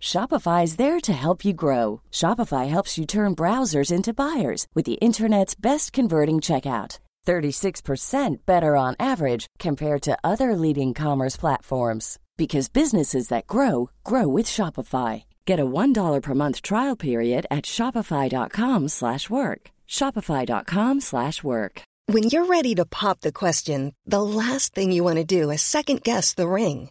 Shopify is there to help you grow. Shopify helps you turn browsers into buyers with the internet's best converting checkout. 36% better on average compared to other leading commerce platforms because businesses that grow grow with Shopify. Get a $1 per month trial period at shopify.com/work. shopify.com/work. When you're ready to pop the question, the last thing you want to do is second guess the ring.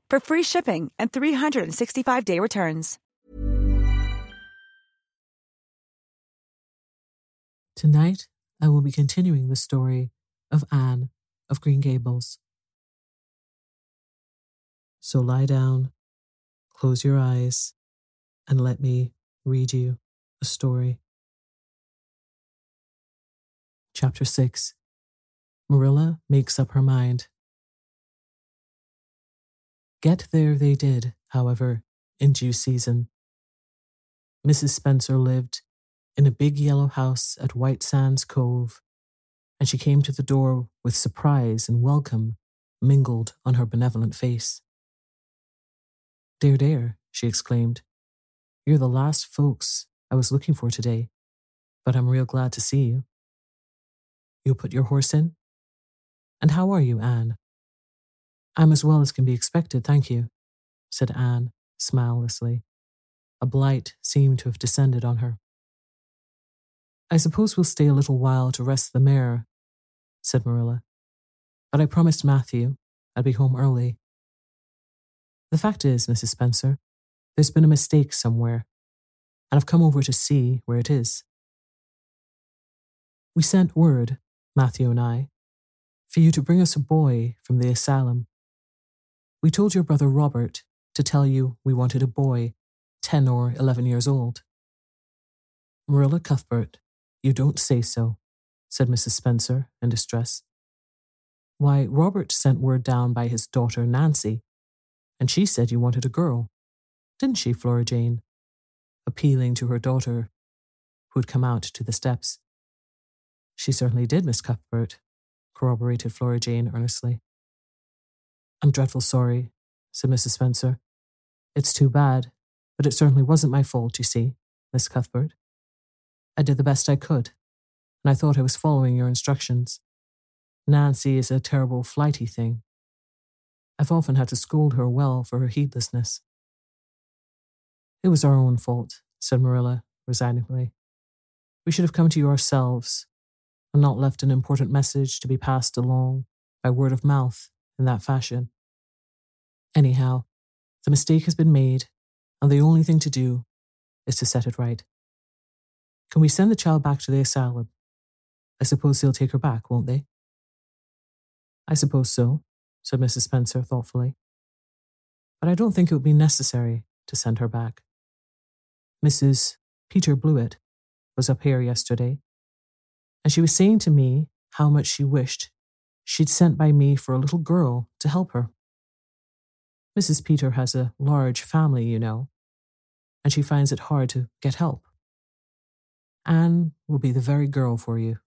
for free shipping and 365-day returns. Tonight, I will be continuing the story of Anne of Green Gables. So lie down, close your eyes, and let me read you a story. Chapter 6 Marilla makes up her mind. Get there they did, however, in due season. Mrs. Spencer lived in a big yellow house at White Sands Cove, and she came to the door with surprise and welcome mingled on her benevolent face. Dare, dare, she exclaimed. You're the last folks I was looking for today, but I'm real glad to see you. You'll put your horse in? And how are you, Anne? I'm as well as can be expected, thank you, said Anne smilelessly. A blight seemed to have descended on her. I suppose we'll stay a little while to rest the mare, said Marilla. But I promised Matthew I'd be home early. The fact is, Mrs. Spencer, there's been a mistake somewhere, and I've come over to see where it is. We sent word, Matthew and I, for you to bring us a boy from the asylum. We told your brother Robert to tell you we wanted a boy, 10 or 11 years old. Marilla Cuthbert, you don't say so, said Mrs. Spencer in distress. Why, Robert sent word down by his daughter Nancy, and she said you wanted a girl. Didn't she, Flora Jane? Appealing to her daughter, who had come out to the steps. She certainly did, Miss Cuthbert, corroborated Flora Jane earnestly. I'm dreadful sorry, said Mrs. Spencer. It's too bad, but it certainly wasn't my fault, you see, Miss Cuthbert. I did the best I could, and I thought I was following your instructions. Nancy is a terrible flighty thing. I've often had to scold her well for her heedlessness. It was our own fault, said Marilla resignedly. We should have come to you ourselves and not left an important message to be passed along by word of mouth in that fashion. Anyhow, the mistake has been made, and the only thing to do is to set it right. Can we send the child back to the asylum? I suppose they'll take her back, won't they? I suppose so, said Mrs. Spencer thoughtfully. But I don't think it would be necessary to send her back. Mrs. Peter Blewett was up here yesterday, and she was saying to me how much she wished she'd sent by me for a little girl to help her. Mrs. Peter has a large family, you know, and she finds it hard to get help. Anne will be the very girl for you.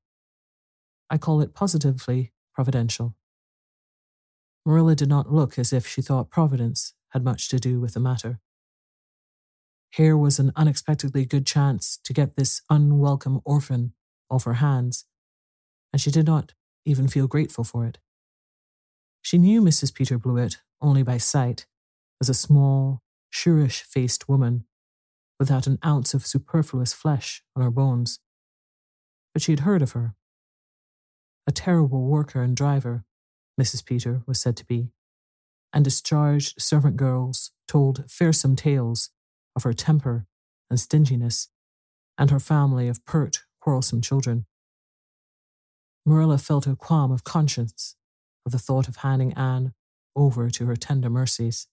I call it positively providential. Marilla did not look as if she thought Providence had much to do with the matter. Here was an unexpectedly good chance to get this unwelcome orphan off her hands, and she did not even feel grateful for it. She knew Mrs. Peter Blewett only by sight as a small, shrewish faced woman without an ounce of superfluous flesh on her bones. But she had heard of her. A terrible worker and driver, Mrs. Peter was said to be, and discharged servant girls told fearsome tales of her temper and stinginess, and her family of pert, quarrelsome children. Marilla felt a qualm of conscience of the thought of handing Anne over to her tender mercies.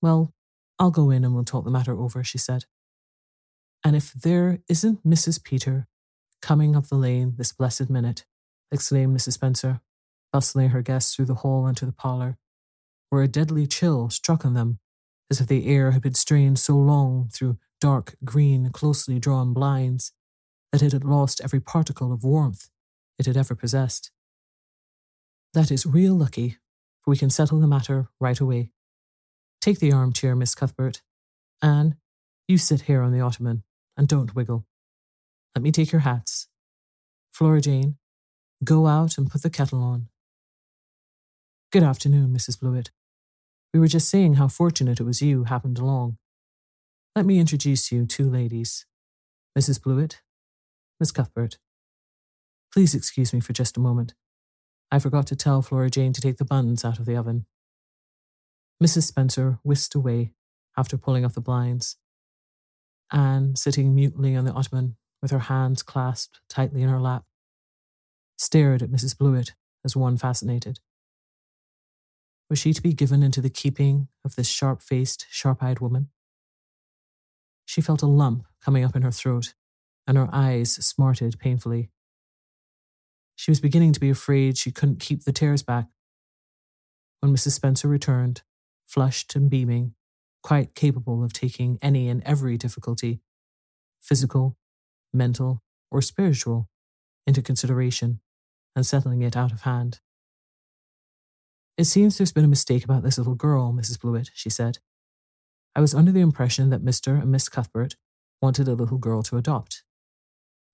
Well, I'll go in and we'll talk the matter over, she said. And if there isn't Mrs. Peter coming up the lane this blessed minute, exclaimed Mrs. Spencer, bustling her guests through the hall into the parlor, where a deadly chill struck on them, as if the air had been strained so long through dark green, closely drawn blinds that it had lost every particle of warmth it had ever possessed. That is real lucky, for we can settle the matter right away. Take the armchair, Miss Cuthbert. Anne, you sit here on the ottoman and don't wiggle. Let me take your hats. Flora Jane, go out and put the kettle on. Good afternoon, Mrs. Blewett. We were just saying how fortunate it was you happened along. Let me introduce you two ladies Mrs. Blewett, Miss Cuthbert. Please excuse me for just a moment. I forgot to tell Flora Jane to take the buns out of the oven. Mrs. Spencer whisked away after pulling off the blinds. Anne, sitting mutely on the ottoman with her hands clasped tightly in her lap, stared at Mrs. Blewett as one fascinated. Was she to be given into the keeping of this sharp faced, sharp eyed woman? She felt a lump coming up in her throat, and her eyes smarted painfully. She was beginning to be afraid she couldn't keep the tears back. When Mrs. Spencer returned, flushed and beaming, quite capable of taking any and every difficulty, physical, mental, or spiritual, into consideration and settling it out of hand. It seems there's been a mistake about this little girl, Mrs. Blewett, she said. I was under the impression that Mr. and Miss Cuthbert wanted a little girl to adopt.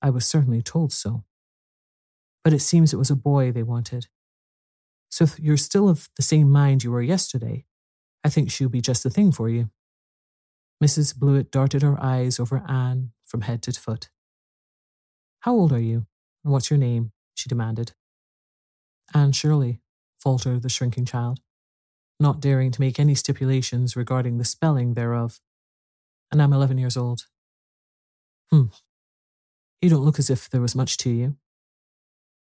I was certainly told so. But it seems it was a boy they wanted. So if you're still of the same mind you were yesterday, I think she'll be just the thing for you. Mrs. Blewett darted her eyes over Anne from head to foot. How old are you, and what's your name? she demanded. Anne Shirley, faltered the shrinking child, not daring to make any stipulations regarding the spelling thereof. And I'm 11 years old. Hmm. You don't look as if there was much to you.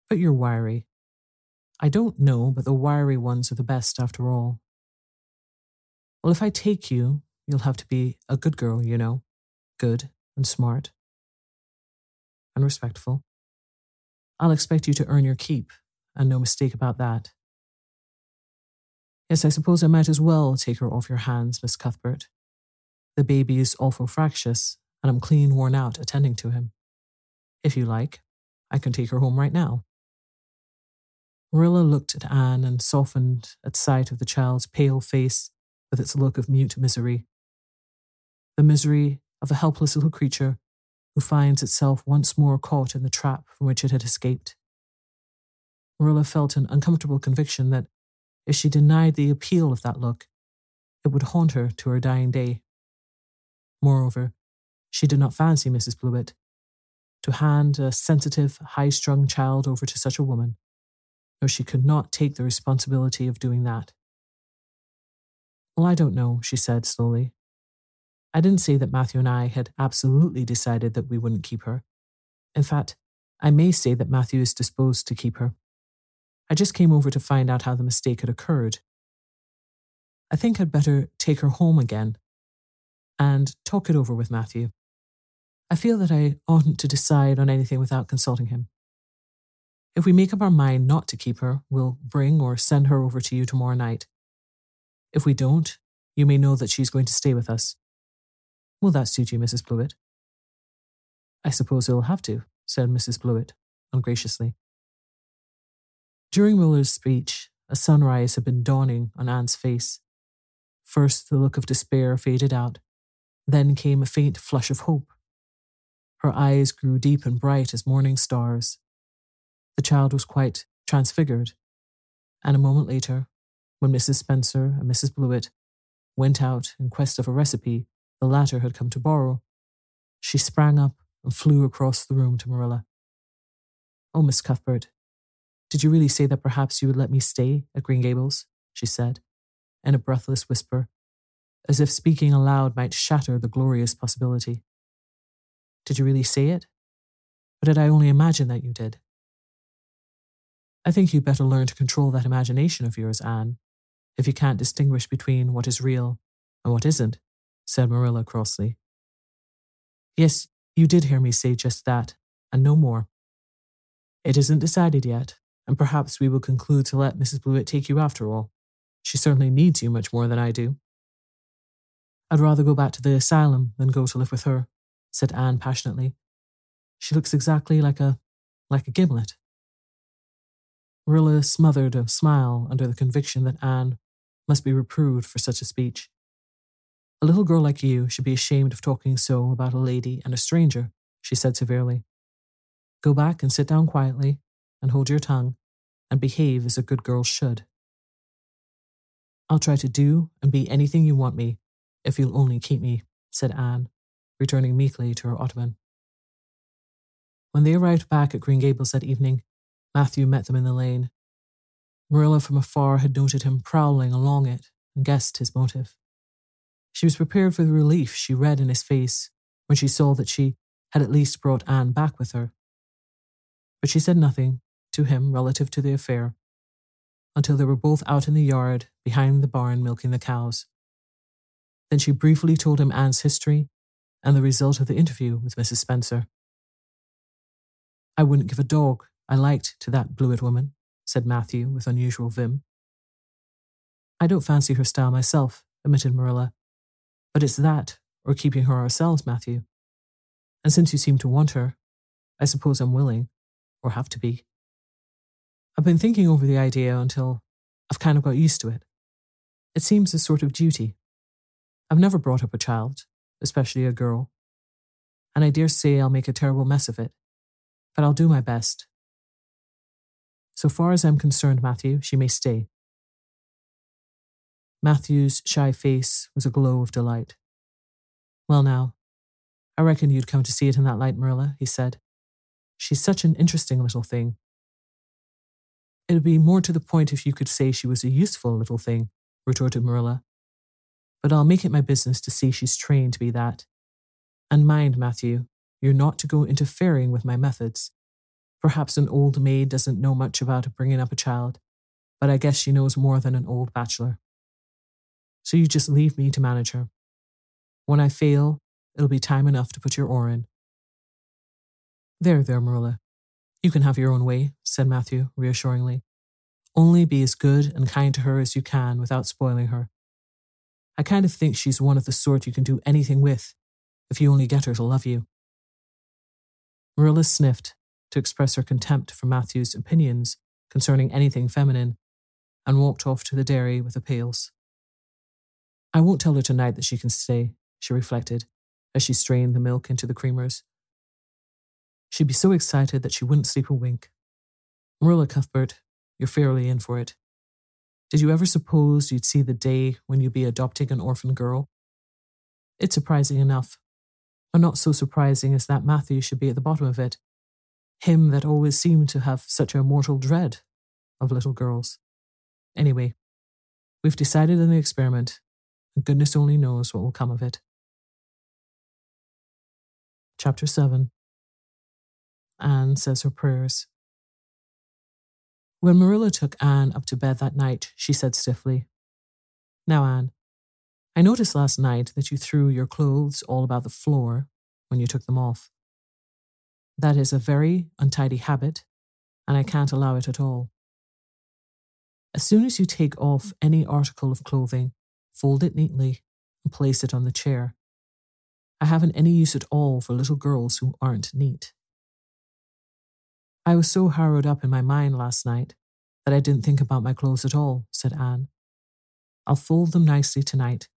But you're wiry. I don't know, but the wiry ones are the best after all. Well, if I take you, you'll have to be a good girl, you know, good and smart and respectful. I'll expect you to earn your keep and no mistake about that. Yes, I suppose I might as well take her off your hands, Miss Cuthbert. The baby is awful fractious, and I'm clean worn out attending to him. If you like, I can take her home right now. Marilla looked at Anne and softened at sight of the child's pale face with its look of mute misery. The misery of a helpless little creature who finds itself once more caught in the trap from which it had escaped. Marilla felt an uncomfortable conviction that if she denied the appeal of that look, it would haunt her to her dying day. Moreover, she did not fancy Mrs. Blewett. To hand a sensitive, high strung child over to such a woman no, she could not take the responsibility of doing that. Well, I don't know, she said slowly. I didn't say that Matthew and I had absolutely decided that we wouldn't keep her. In fact, I may say that Matthew is disposed to keep her. I just came over to find out how the mistake had occurred. I think I'd better take her home again and talk it over with Matthew. I feel that I oughtn't to decide on anything without consulting him. If we make up our mind not to keep her, we'll bring or send her over to you tomorrow night. If we don't, you may know that she's going to stay with us. Will that suit you, Mrs. Blewett? I suppose it'll have to, said Mrs. Blewett ungraciously. During Marilla's speech, a sunrise had been dawning on Anne's face. First, the look of despair faded out. Then came a faint flush of hope. Her eyes grew deep and bright as morning stars. The child was quite transfigured. And a moment later, when Mrs. Spencer and Mrs. Blewett went out in quest of a recipe the latter had come to borrow, she sprang up and flew across the room to Marilla. Oh, Miss Cuthbert, did you really say that perhaps you would let me stay at Green Gables? she said, in a breathless whisper, as if speaking aloud might shatter the glorious possibility. Did you really say it? Or did I only imagine that you did? I think you'd better learn to control that imagination of yours, Anne, if you can't distinguish between what is real and what isn't, said Marilla crossly. Yes, you did hear me say just that, and no more. It isn't decided yet, and perhaps we will conclude to let Mrs. Blewett take you after all. She certainly needs you much more than I do. I'd rather go back to the asylum than go to live with her, said Anne passionately. She looks exactly like a like a gimlet. Marilla smothered a smile under the conviction that Anne must be reproved for such a speech. A little girl like you should be ashamed of talking so about a lady and a stranger, she said severely. Go back and sit down quietly and hold your tongue and behave as a good girl should. I'll try to do and be anything you want me if you'll only keep me, said Anne, returning meekly to her ottoman. When they arrived back at Green Gables that evening, Matthew met them in the lane. Marilla from afar had noted him prowling along it and guessed his motive. She was prepared for the relief she read in his face when she saw that she had at least brought Anne back with her. But she said nothing to him relative to the affair until they were both out in the yard behind the barn milking the cows. Then she briefly told him Anne's history and the result of the interview with Mrs. Spencer. I wouldn't give a dog I liked to that Blewett woman, said Matthew with unusual vim. I don't fancy her style myself, admitted Marilla. But it's that, or keeping her ourselves, Matthew. And since you seem to want her, I suppose I'm willing, or have to be. I've been thinking over the idea until I've kind of got used to it. It seems a sort of duty. I've never brought up a child, especially a girl, and I dare say I'll make a terrible mess of it, but I'll do my best so far as I'm concerned, Matthew, she may stay. Matthew's shy face was a glow of delight. Well, now, I reckon you'd come to see it in that light, Marilla, he said. She's such an interesting little thing. It'd be more to the point if you could say she was a useful little thing, retorted Marilla. But I'll make it my business to see she's trained to be that. And mind, Matthew, you're not to go interfering with my methods. Perhaps an old maid doesn't know much about bringing up a child, but I guess she knows more than an old bachelor. So you just leave me to manage her. When I fail, it'll be time enough to put your oar in. There, there, Marilla. You can have your own way, said Matthew reassuringly. Only be as good and kind to her as you can without spoiling her. I kind of think she's one of the sort you can do anything with if you only get her to love you. Marilla sniffed to express her contempt for Matthew's opinions concerning anything feminine and walked off to the dairy with the pails. I won't tell her tonight that she can stay, she reflected as she strained the milk into the creamers. She'd be so excited that she wouldn't sleep a wink. Marilla Cuthbert, you're fairly in for it. Did you ever suppose you'd see the day when you'd be adopting an orphan girl? It's surprising enough, but not so surprising as that Matthew should be at the bottom of it. Him that always seemed to have such a mortal dread of little girls. Anyway, we've decided on the experiment, and goodness only knows what will come of it. Chapter 7 Anne says her prayers. When Marilla took Anne up to bed that night, she said stiffly, Now, Anne, I noticed last night that you threw your clothes all about the floor when you took them off. That is a very untidy habit, and I can't allow it at all. As soon as you take off any article of clothing, fold it neatly and place it on the chair. I haven't any use at all for little girls who aren't neat. I was so harrowed up in my mind last night that I didn't think about my clothes at all, said Anne. I'll fold them nicely tonight.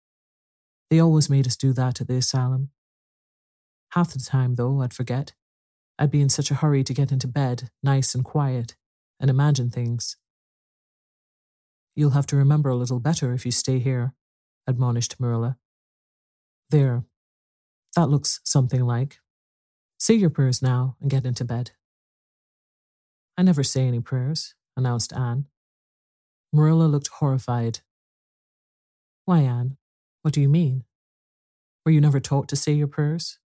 They always made us do that at the asylum. Half the time, though, I'd forget. I'd be in such a hurry to get into bed, nice and quiet, and imagine things. You'll have to remember a little better if you stay here, admonished Marilla. There. That looks something like. Say your prayers now and get into bed. I never say any prayers, announced Anne. Marilla looked horrified. Why, Anne? What do you mean? Were you never taught to say your prayers?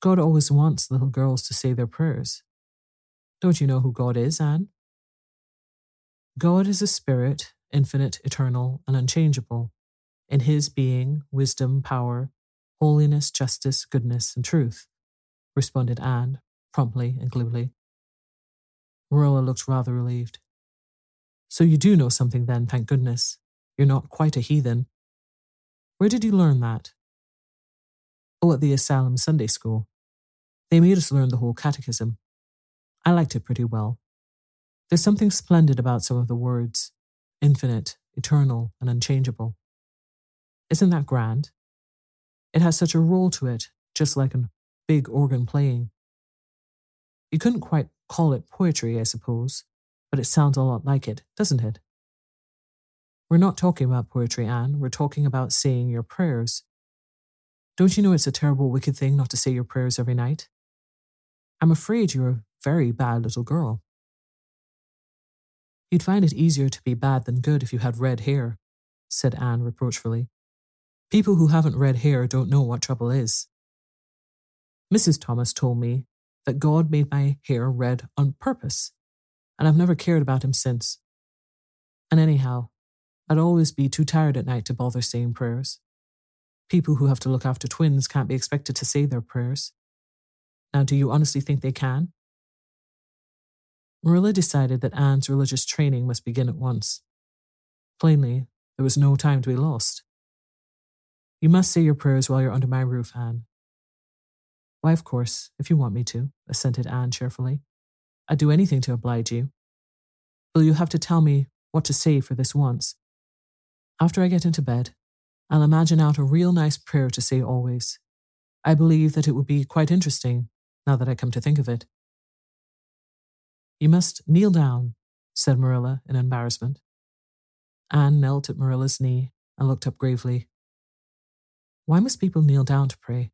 God always wants little girls to say their prayers. Don't you know who God is, Anne? God is a spirit, infinite, eternal, and unchangeable. In his being, wisdom, power, holiness, justice, goodness, and truth, responded Anne, promptly and glibly. Marilla looked rather relieved. So you do know something then, thank goodness. You're not quite a heathen. Where did you learn that? Oh, at the Asylum Sunday School. They made us learn the whole catechism. I liked it pretty well. There's something splendid about some of the words infinite, eternal, and unchangeable. Isn't that grand? It has such a roll to it, just like a big organ playing. You couldn't quite call it poetry, I suppose, but it sounds a lot like it, doesn't it? We're not talking about poetry, Anne. We're talking about saying your prayers. Don't you know it's a terrible, wicked thing not to say your prayers every night? I'm afraid you're a very bad little girl. You'd find it easier to be bad than good if you had red hair, said Anne reproachfully. People who haven't red hair don't know what trouble is. Mrs. Thomas told me that God made my hair red on purpose, and I've never cared about him since. And anyhow, I'd always be too tired at night to bother saying prayers. People who have to look after twins can't be expected to say their prayers. Now, do you honestly think they can? Marilla decided that Anne's religious training must begin at once. Plainly, there was no time to be lost. You must say your prayers while you're under my roof, Anne, why, of course, if you want me to, assented Anne cheerfully. I'd do anything to oblige you. Will you have to tell me what to say for this once? After I get into bed, I'll imagine out a real nice prayer to say always. I believe that it would be quite interesting, now that I come to think of it. You must kneel down, said Marilla in embarrassment. Anne knelt at Marilla's knee and looked up gravely. Why must people kneel down to pray?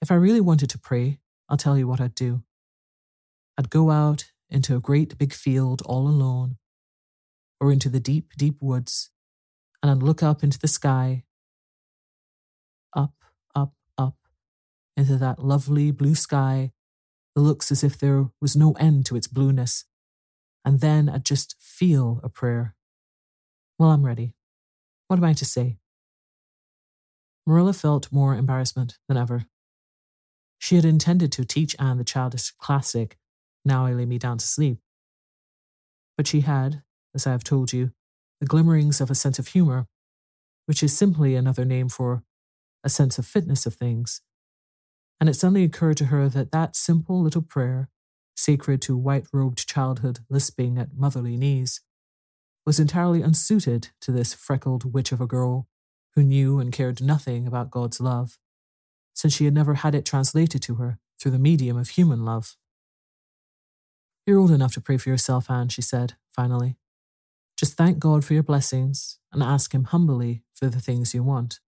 If I really wanted to pray, I'll tell you what I'd do. I'd go out into a great big field all alone, or into the deep, deep woods, and I'd look up into the sky, up, up, up, into that lovely blue sky that looks as if there was no end to its blueness, and then I'd just feel a prayer. Well, I'm ready. What am I to say? Marilla felt more embarrassment than ever. She had intended to teach Anne the childish classic, Now I Lay Me Down to Sleep. But she had, as I have told you, the glimmerings of a sense of humor, which is simply another name for a sense of fitness of things. And it suddenly occurred to her that that simple little prayer, sacred to white robed childhood lisping at motherly knees, was entirely unsuited to this freckled witch of a girl who knew and cared nothing about God's love, since she had never had it translated to her through the medium of human love. You're old enough to pray for yourself, Anne, she said, finally. Just thank God for your blessings and ask Him humbly for the things you want.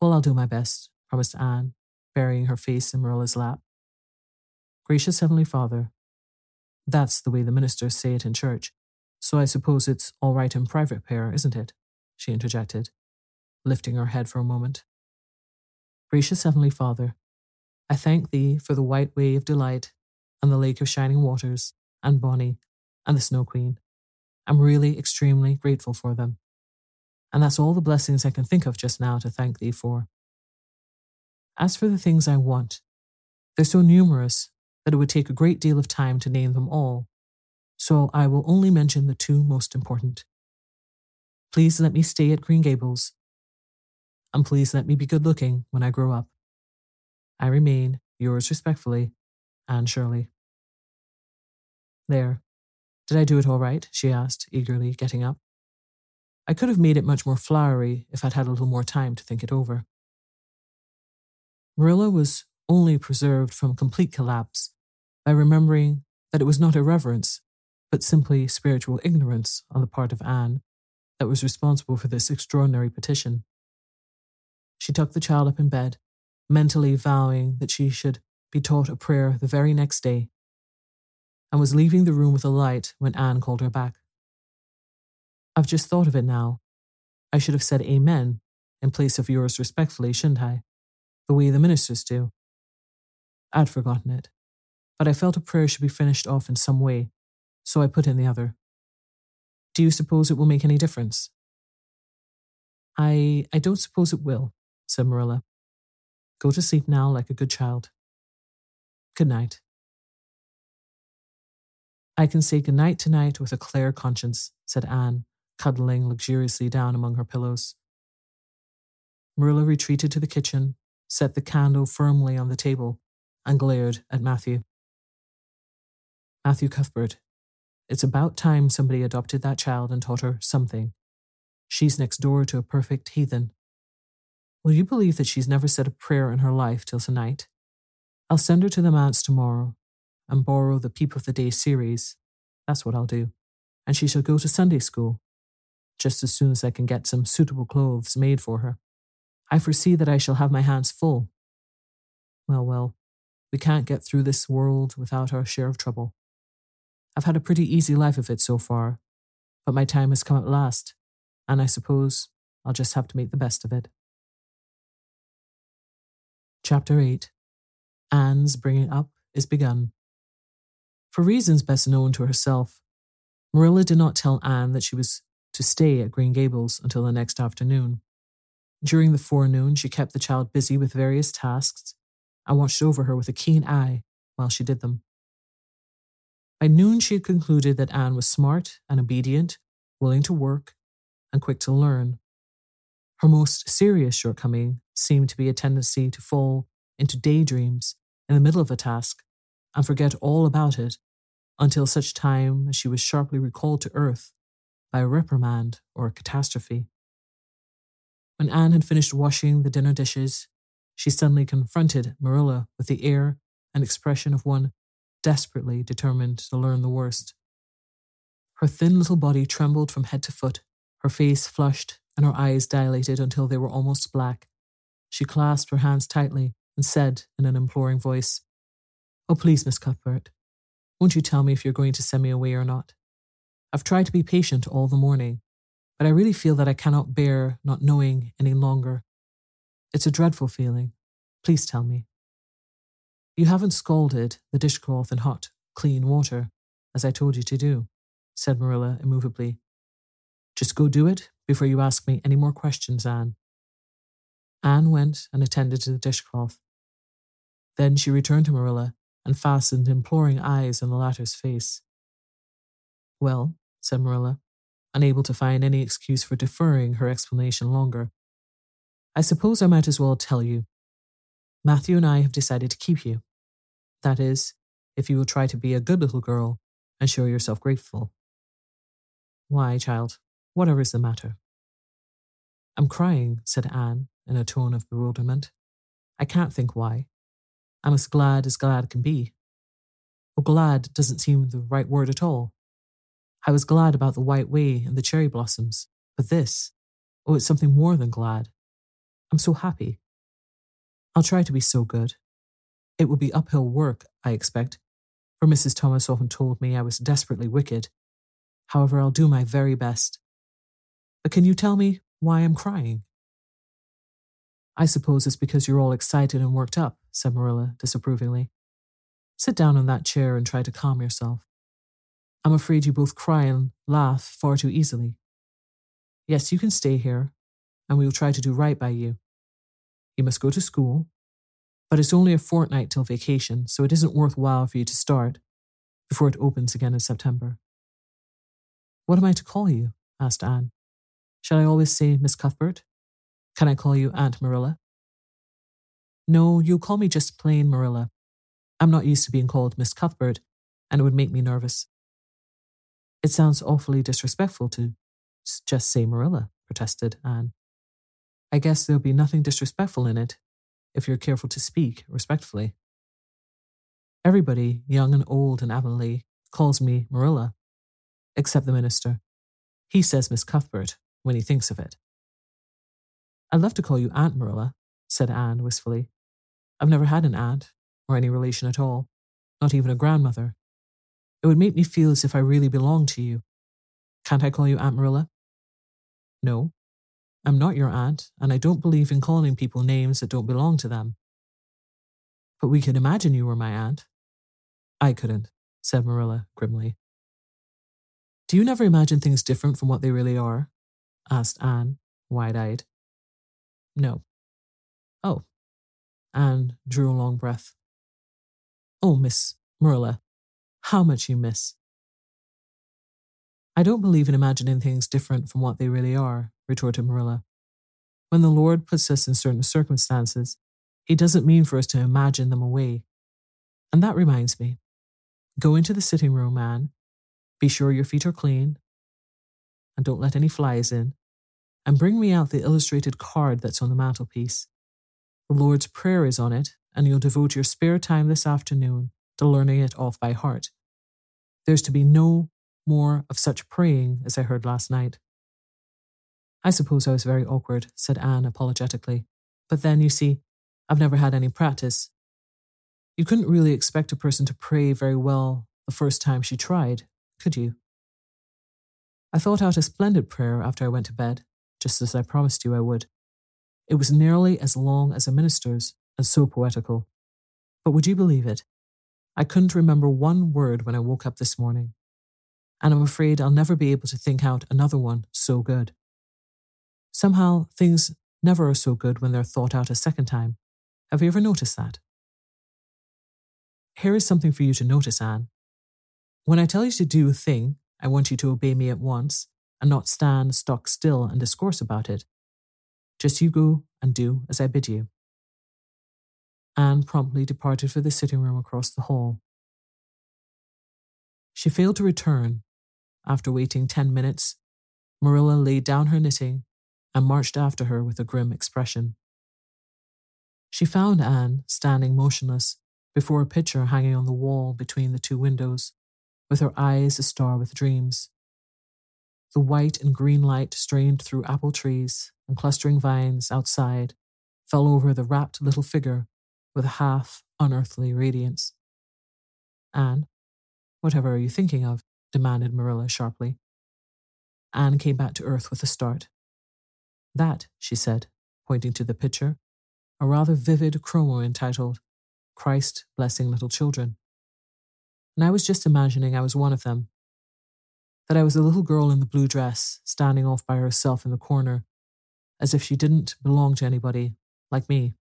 Well, I'll do my best, promised Anne, burying her face in Marilla's lap. Gracious Heavenly Father, that's the way the ministers say it in church, so I suppose it's all right in private prayer, isn't it? she interjected, lifting her head for a moment. Gracious Heavenly Father, I thank Thee for the white way of delight and the lake of shining waters and Bonny and the Snow Queen. I'm really extremely grateful for them. And that's all the blessings I can think of just now to thank Thee for. As for the things I want, they're so numerous that it would take a great deal of time to name them all, so I will only mention the two most important. Please let me stay at Green Gables, and please let me be good looking when I grow up. I remain, yours respectfully, Anne Shirley. There. Did I do it all right? she asked, eagerly, getting up. I could have made it much more flowery if I'd had a little more time to think it over. Marilla was only preserved from complete collapse by remembering that it was not irreverence, but simply spiritual ignorance on the part of Anne that was responsible for this extraordinary petition. She tucked the child up in bed, mentally vowing that she should be taught a prayer the very next day, and was leaving the room with a light when Anne called her back. I've just thought of it now. I should have said Amen in place of yours respectfully, shouldn't I? The way the ministers do. I'd forgotten it, but I felt a prayer should be finished off in some way, so I put in the other. Do you suppose it will make any difference? I I don't suppose it will, said Marilla. Go to sleep now like a good child. Good night. I can say good night tonight with a clear conscience, said Anne, cuddling luxuriously down among her pillows. Marilla retreated to the kitchen, set the candle firmly on the table, and glared at Matthew. Matthew Cuthbert, it's about time somebody adopted that child and taught her something. She's next door to a perfect heathen. Will you believe that she's never said a prayer in her life till tonight? I'll send her to the manse tomorrow and borrow the Peep of the Day series. That's what I'll do. And she shall go to Sunday school just as soon as I can get some suitable clothes made for her. I foresee that I shall have my hands full. Well, well, we can't get through this world without our share of trouble. I've had a pretty easy life of it so far, but my time has come at last, and I suppose I'll just have to make the best of it. Chapter 8 Anne's bringing up is begun. For reasons best known to herself, Marilla did not tell Anne that she was to stay at Green Gables until the next afternoon. During the forenoon, she kept the child busy with various tasks and watched over her with a keen eye while she did them. By noon, she had concluded that Anne was smart and obedient, willing to work, and quick to learn. Her most serious shortcoming seemed to be a tendency to fall into daydreams in the middle of a task and forget all about it until such time as she was sharply recalled to earth by a reprimand or a catastrophe. When Anne had finished washing the dinner dishes, she suddenly confronted Marilla with the air and expression of one desperately determined to learn the worst. Her thin little body trembled from head to foot, her face flushed, and her eyes dilated until they were almost black. She clasped her hands tightly and said in an imploring voice, Oh, please, Miss Cuthbert, won't you tell me if you're going to send me away or not? I've tried to be patient all the morning, but I really feel that I cannot bear not knowing any longer. It's a dreadful feeling. Please tell me. You haven't scalded the dishcloth in hot, clean water, as I told you to do, said Marilla immovably. Just go do it before you ask me any more questions, Anne. Anne went and attended to the dishcloth. Then she returned to Marilla and fastened imploring eyes on the latter's face. Well, said Marilla, unable to find any excuse for deferring her explanation longer. I suppose I might as well tell you. Matthew and I have decided to keep you. That is, if you will try to be a good little girl and show yourself grateful. Why, child, whatever is the matter? I'm crying, said Anne in a tone of bewilderment. I can't think why. I'm as glad as glad can be. Oh, glad doesn't seem the right word at all. I was glad about the white way and the cherry blossoms, but this, oh, it's something more than glad. I'm so happy. I'll try to be so good. It will be uphill work, I expect, for Mrs. Thomas often told me I was desperately wicked. However, I'll do my very best. But can you tell me why I'm crying? I suppose it's because you're all excited and worked up, said Marilla disapprovingly. Sit down in that chair and try to calm yourself. I'm afraid you both cry and laugh far too easily. Yes, you can stay here, and we will try to do right by you. You must go to school, but it's only a fortnight till vacation, so it isn't worthwhile for you to start before it opens again in September. What am I to call you? asked Anne. Shall I always say Miss Cuthbert? Can I call you Aunt Marilla? No, you call me just plain Marilla. I'm not used to being called Miss Cuthbert, and it would make me nervous. It sounds awfully disrespectful to just say Marilla, protested Anne. I guess there'll be nothing disrespectful in it if you're careful to speak respectfully. Everybody, young and old in Avonlea, calls me Marilla, except the minister. He says Miss Cuthbert when he thinks of it. I'd love to call you Aunt Marilla, said Anne wistfully. I've never had an aunt, or any relation at all, not even a grandmother. It would make me feel as if I really belonged to you. Can't I call you Aunt Marilla? No, I'm not your aunt, and I don't believe in calling people names that don't belong to them. But we could imagine you were my aunt. I couldn't, said Marilla grimly. Do you never imagine things different from what they really are? asked Anne, wide eyed. No. Oh. Anne drew a long breath. Oh, Miss Marilla, how much you miss. I don't believe in imagining things different from what they really are, retorted Marilla. When the Lord puts us in certain circumstances, He doesn't mean for us to imagine them away. And that reminds me go into the sitting room, Anne. Be sure your feet are clean, and don't let any flies in and bring me out the illustrated card that's on the mantelpiece. The Lord's Prayer is on it, and you'll devote your spare time this afternoon to learning it off by heart. There's to be no more of such praying as I heard last night. I suppose I was very awkward, said Anne apologetically. But then, you see, I've never had any practice. You couldn't really expect a person to pray very well the first time she tried, could you? I thought out a splendid prayer after I went to bed, just as I promised you I would. It was nearly as long as a minister's and so poetical. But would you believe it? I couldn't remember one word when I woke up this morning. And I'm afraid I'll never be able to think out another one so good. Somehow, things never are so good when they're thought out a second time. Have you ever noticed that? Here is something for you to notice, Anne. When I tell you to do a thing, I want you to obey me at once, and not stand stock still and discourse about it. Just you go and do as I bid you. Anne promptly departed for the sitting room across the hall. She failed to return. After waiting ten minutes, Marilla laid down her knitting and marched after her with a grim expression. She found Anne standing motionless before a picture hanging on the wall between the two windows, with her eyes a star with dreams. The white and green light strained through apple trees and clustering vines outside fell over the rapt little figure with a half unearthly radiance. Anne, whatever are you thinking of? demanded Marilla sharply. Anne came back to earth with a start. That, she said, pointing to the picture, a rather vivid chromo entitled Christ Blessing Little Children. And I was just imagining I was one of them, that I was a little girl in the blue dress, standing off by herself in the corner, as if she didn't belong to anybody, like me.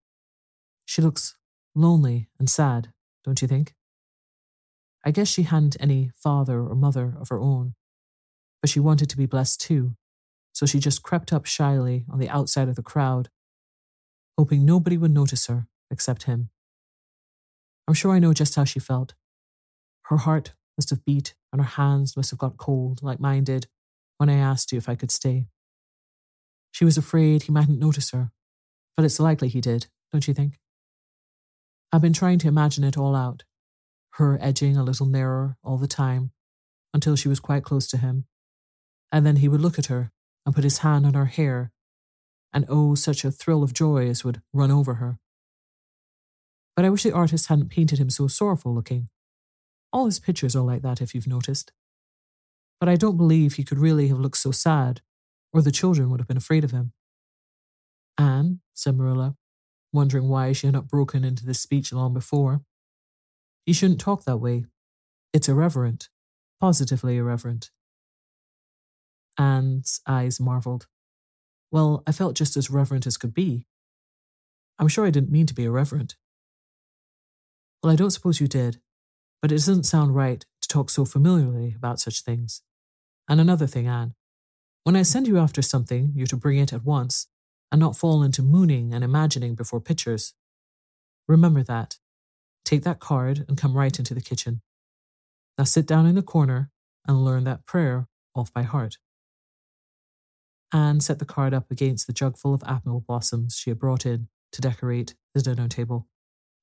She looks lonely and sad, don't you think? I guess she hadn't any father or mother of her own. but she wanted to be blessed too, so she just crept up shyly on the outside of the crowd, hoping nobody would notice her except him. I'm sure I know just how she felt. Her heart must have beat and her hands must have got cold, like mine did, when I asked you if I could stay. She was afraid he mightn't notice her, but it's likely he did, don't you think? I've been trying to imagine it all out, her edging a little nearer all the time, until she was quite close to him. And then he would look at her and put his hand on her hair, and oh, such a thrill of joy as would run over her. But I wish the artist hadn't painted him so sorrowful looking. All his pictures are like that, if you've noticed. But I don't believe he could really have looked so sad, or the children would have been afraid of him. Anne, said Marilla, wondering why she had not broken into this speech long before. You shouldn't talk that way. It's irreverent, positively irreverent. Anne's eyes marveled. Well, I felt just as reverent as could be. I'm sure I didn't mean to be irreverent. Well, I don't suppose you did, but it doesn't sound right to talk so familiarly about such things. And another thing, Anne, when I send you after something, you're to bring it at once and not fall into mooning and imagining before pictures. Remember that. Take that card and come right into the kitchen. Now sit down in the corner and learn that prayer off by heart. Anne set the card up against the jugful of apple blossoms she had brought in to decorate the dinner table.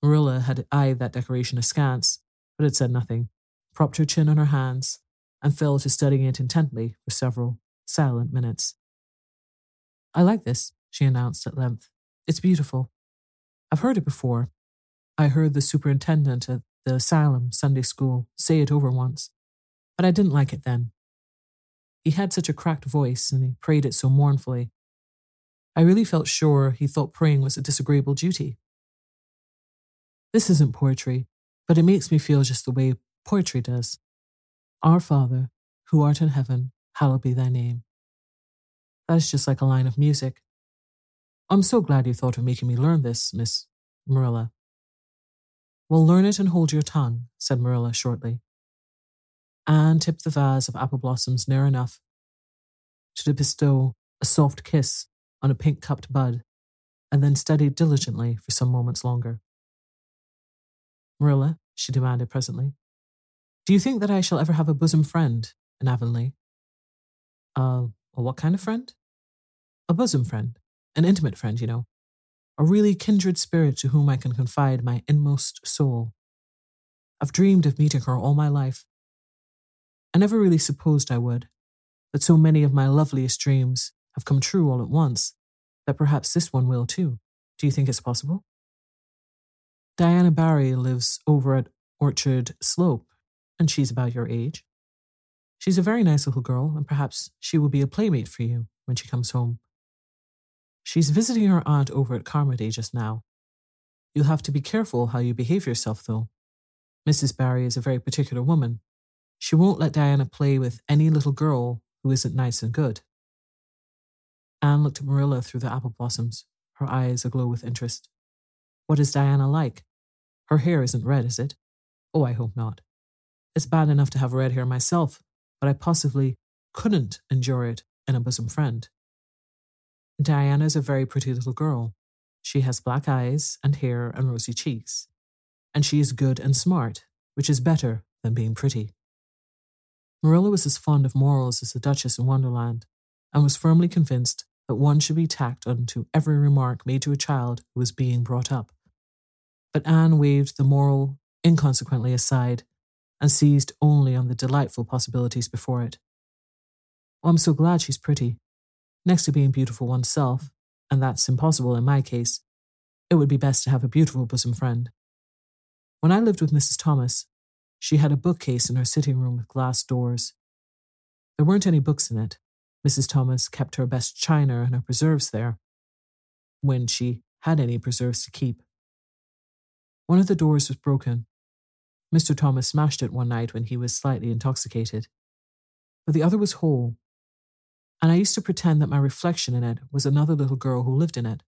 Marilla had eyed that decoration askance, but had said nothing, propped her chin on her hands, and fell to studying it intently for several silent minutes. I like this, she announced at length. It's beautiful. I've heard it before. I heard the superintendent at the asylum Sunday school say it over once, but I didn't like it then. He had such a cracked voice and he prayed it so mournfully. I really felt sure he thought praying was a disagreeable duty. This isn't poetry, but it makes me feel just the way poetry does. Our Father, who art in heaven, hallowed be thy name. That is just like a line of music. I'm so glad you thought of making me learn this, Miss Marilla. Well, learn it and hold your tongue, said Marilla shortly. Anne tipped the vase of apple blossoms near enough to bestow a soft kiss on a pink cupped bud, and then studied diligently for some moments longer. Marilla, she demanded presently, do you think that I shall ever have a bosom friend in Avonlea? Uh, a what kind of friend? A bosom friend an intimate friend, you know, a really kindred spirit to whom I can confide my inmost soul. I've dreamed of meeting her all my life. I never really supposed I would, but so many of my loveliest dreams have come true all at once that perhaps this one will too. Do you think it's possible? Diana Barry lives over at Orchard Slope, and she's about your age. She's a very nice little girl, and perhaps she will be a playmate for you when she comes home. She's visiting her aunt over at Carmody just now. You'll have to be careful how you behave yourself, though. Mrs. Barry is a very particular woman. She won't let Diana play with any little girl who isn't nice and good. Anne looked at Marilla through the apple blossoms, her eyes aglow with interest. What is Diana like? Her hair isn't red, is it? Oh, I hope not. It's bad enough to have red hair myself, but I possibly couldn't endure it in a bosom friend. Diana is a very pretty little girl. She has black eyes and hair and rosy cheeks. And she is good and smart, which is better than being pretty. Marilla was as fond of morals as the Duchess in Wonderland, and was firmly convinced that one should be tacked onto every remark made to a child who was being brought up. But Anne waved the moral inconsequently aside and seized only on the delightful possibilities before it. Oh, I'm so glad she's pretty, Next to being beautiful oneself, and that's impossible in my case, it would be best to have a beautiful bosom friend. When I lived with Mrs. Thomas, she had a bookcase in her sitting room with glass doors. There weren't any books in it. Mrs. Thomas kept her best china and her preserves there, when she had any preserves to keep. One of the doors was broken. Mr. Thomas smashed it one night when he was slightly intoxicated. But the other was whole and I used to pretend that my reflection in it was another little girl who lived in it.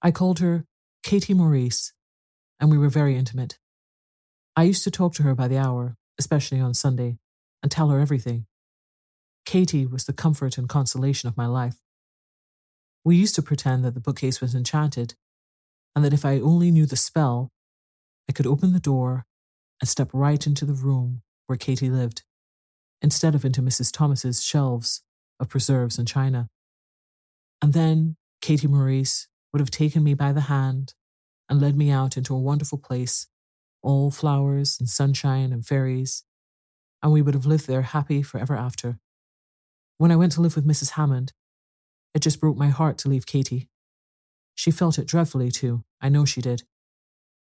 I called her Katie Maurice, and we were very intimate. I used to talk to her by the hour, especially on Sunday, and tell her everything. Katie was the comfort and consolation of my life. We used to pretend that the bookcase was enchanted, and that if I only knew the spell, I could open the door and step right into the room where Katie lived, instead of into Mrs. Thomas's shelves of preserves and china. And then Katie Maurice would have taken me by the hand and led me out into a wonderful place, all flowers and sunshine and fairies, and we would have lived there happy forever after. When I went to live with Mrs. Hammond, it just broke my heart to leave Katie. She felt it dreadfully too, I know she did,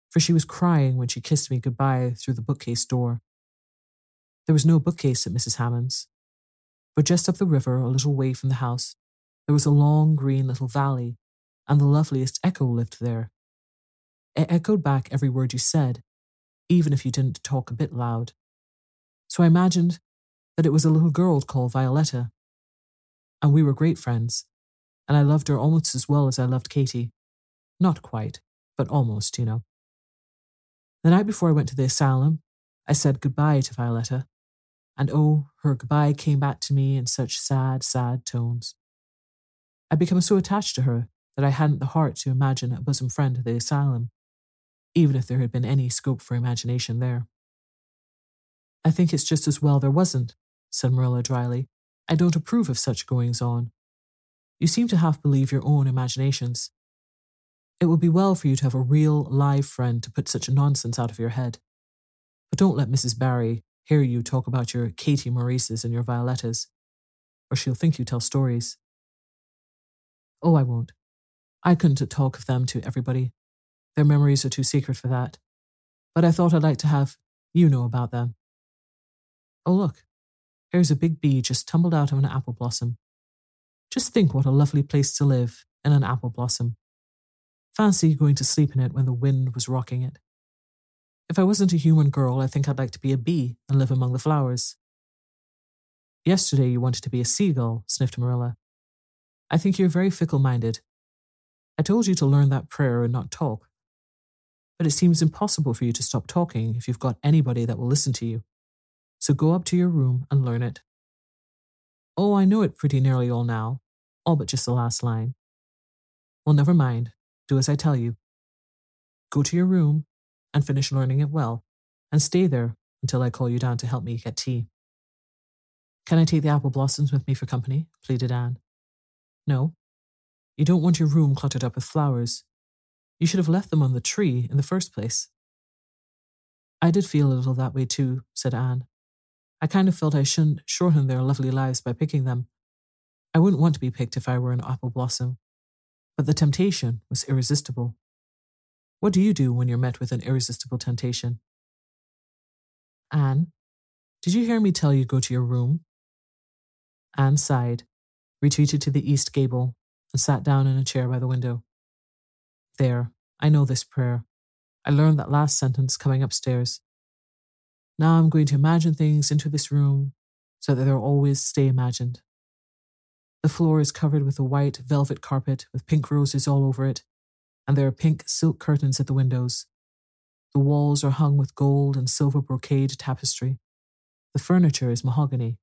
for she was crying when she kissed me goodbye through the bookcase door. There was no bookcase at Mrs. Hammond's, but just up the river, a little way from the house, there was a long green little valley, and the loveliest echo lived there. It echoed back every word you said, even if you didn't talk a bit loud. So I imagined that it was a little girl called Violetta. And we were great friends, and I loved her almost as well as I loved Katie. Not quite, but almost, you know. The night before I went to the asylum, I said goodbye to Violetta, and oh, her goodbye came back to me in such sad, sad tones. I'd become so attached to her that I hadn't the heart to imagine a bosom friend at the asylum, even if there had been any scope for imagination there. I think it's just as well there wasn't, said Marilla dryly. I don't approve of such goings on. You seem to half believe your own imaginations. It would be well for you to have a real, live friend to put such nonsense out of your head. But don't let Mrs. Barry hear you talk about your Katie Maurices and your Violettas, or she'll think you tell stories. Oh, I won't. I couldn't talk of them to everybody. Their memories are too secret for that. But I thought I'd like to have you know about them. Oh, look, here's a big bee just tumbled out of an apple blossom. Just think what a lovely place to live in an apple blossom. Fancy going to sleep in it when the wind was rocking it. If I wasn't a human girl, I think I'd like to be a bee and live among the flowers. Yesterday you wanted to be a seagull, sniffed Marilla. I think you're very fickle minded. I told you to learn that prayer and not talk. But it seems impossible for you to stop talking if you've got anybody that will listen to you. So go up to your room and learn it. Oh, I know it pretty nearly all now, all but just the last line. Well, never mind. Do as I tell you. Go to your room and finish learning it well, and stay there until I call you down to help me get tea. Can I take the apple blossoms with me for company? pleaded Anne. No. You don't want your room cluttered up with flowers. You should have left them on the tree in the first place. I did feel a little that way too, said Anne. I kind of felt I shouldn't shorten their lovely lives by picking them. I wouldn't want to be picked if I were an apple blossom. But the temptation was irresistible. What do you do when you're met with an irresistible temptation? Anne, did you hear me tell you go to your room? Anne sighed, retreated to the east gable, and sat down in a chair by the window. There, I know this prayer. I learned that last sentence coming upstairs. Now I'm going to imagine things into this room so that they'll always stay imagined. The floor is covered with a white velvet carpet with pink roses all over it, and there are pink silk curtains at the windows. The walls are hung with gold and silver brocade tapestry. The furniture is mahogany.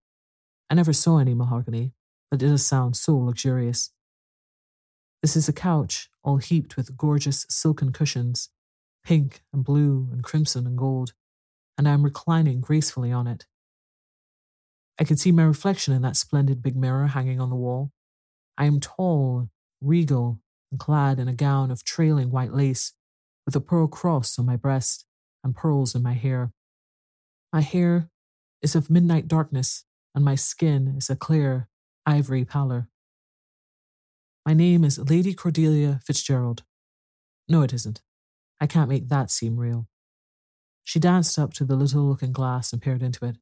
I never saw any mahogany, but it does sound so luxurious. This is a couch, all heaped with gorgeous silken cushions, pink and blue and crimson and gold, and I am reclining gracefully on it. I can see my reflection in that splendid big mirror hanging on the wall. I am tall, regal, and clad in a gown of trailing white lace, with a pearl cross on my breast and pearls in my hair. My hair is of midnight darkness, and my skin is a clear ivory pallor. My name is Lady Cordelia Fitzgerald. No, it isn't. I can't make that seem real. She danced up to the little looking glass and peered into it.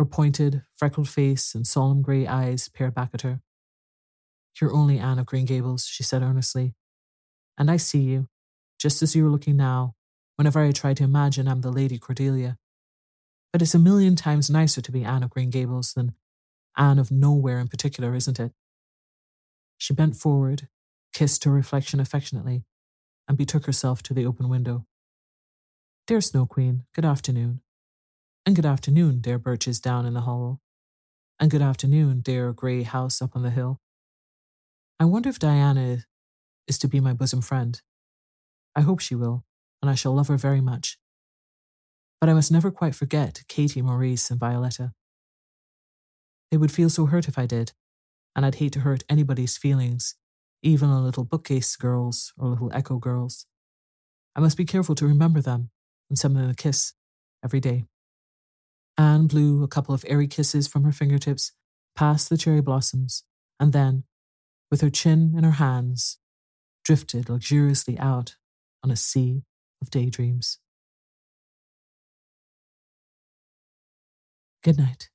Her pointed, freckled face and solemn grey eyes peered back at her. You're only Anne of Green Gables, she said earnestly. And I see you, just as you are looking now, whenever I try to imagine I'm the Lady Cordelia. But it's a million times nicer to be Anne of Green Gables than Anne of nowhere in particular, isn't it? She bent forward, kissed her reflection affectionately, and betook herself to the open window. Dear Snow Queen, good afternoon. And good afternoon, dear birches down in the hollow. And good afternoon, dear grey house up on the hill. I wonder if Diana is to be my bosom friend. I hope she will, and I shall love her very much. But I must never quite forget Katie, Maurice, and Violetta. They would feel so hurt if I did, and I'd hate to hurt anybody's feelings, even a little bookcase girls or little echo girls. I must be careful to remember them and send them a kiss every day. Anne blew a couple of airy kisses from her fingertips past the cherry blossoms, and then, with her chin in her hands, drifted luxuriously out on a sea of daydreams. Good night.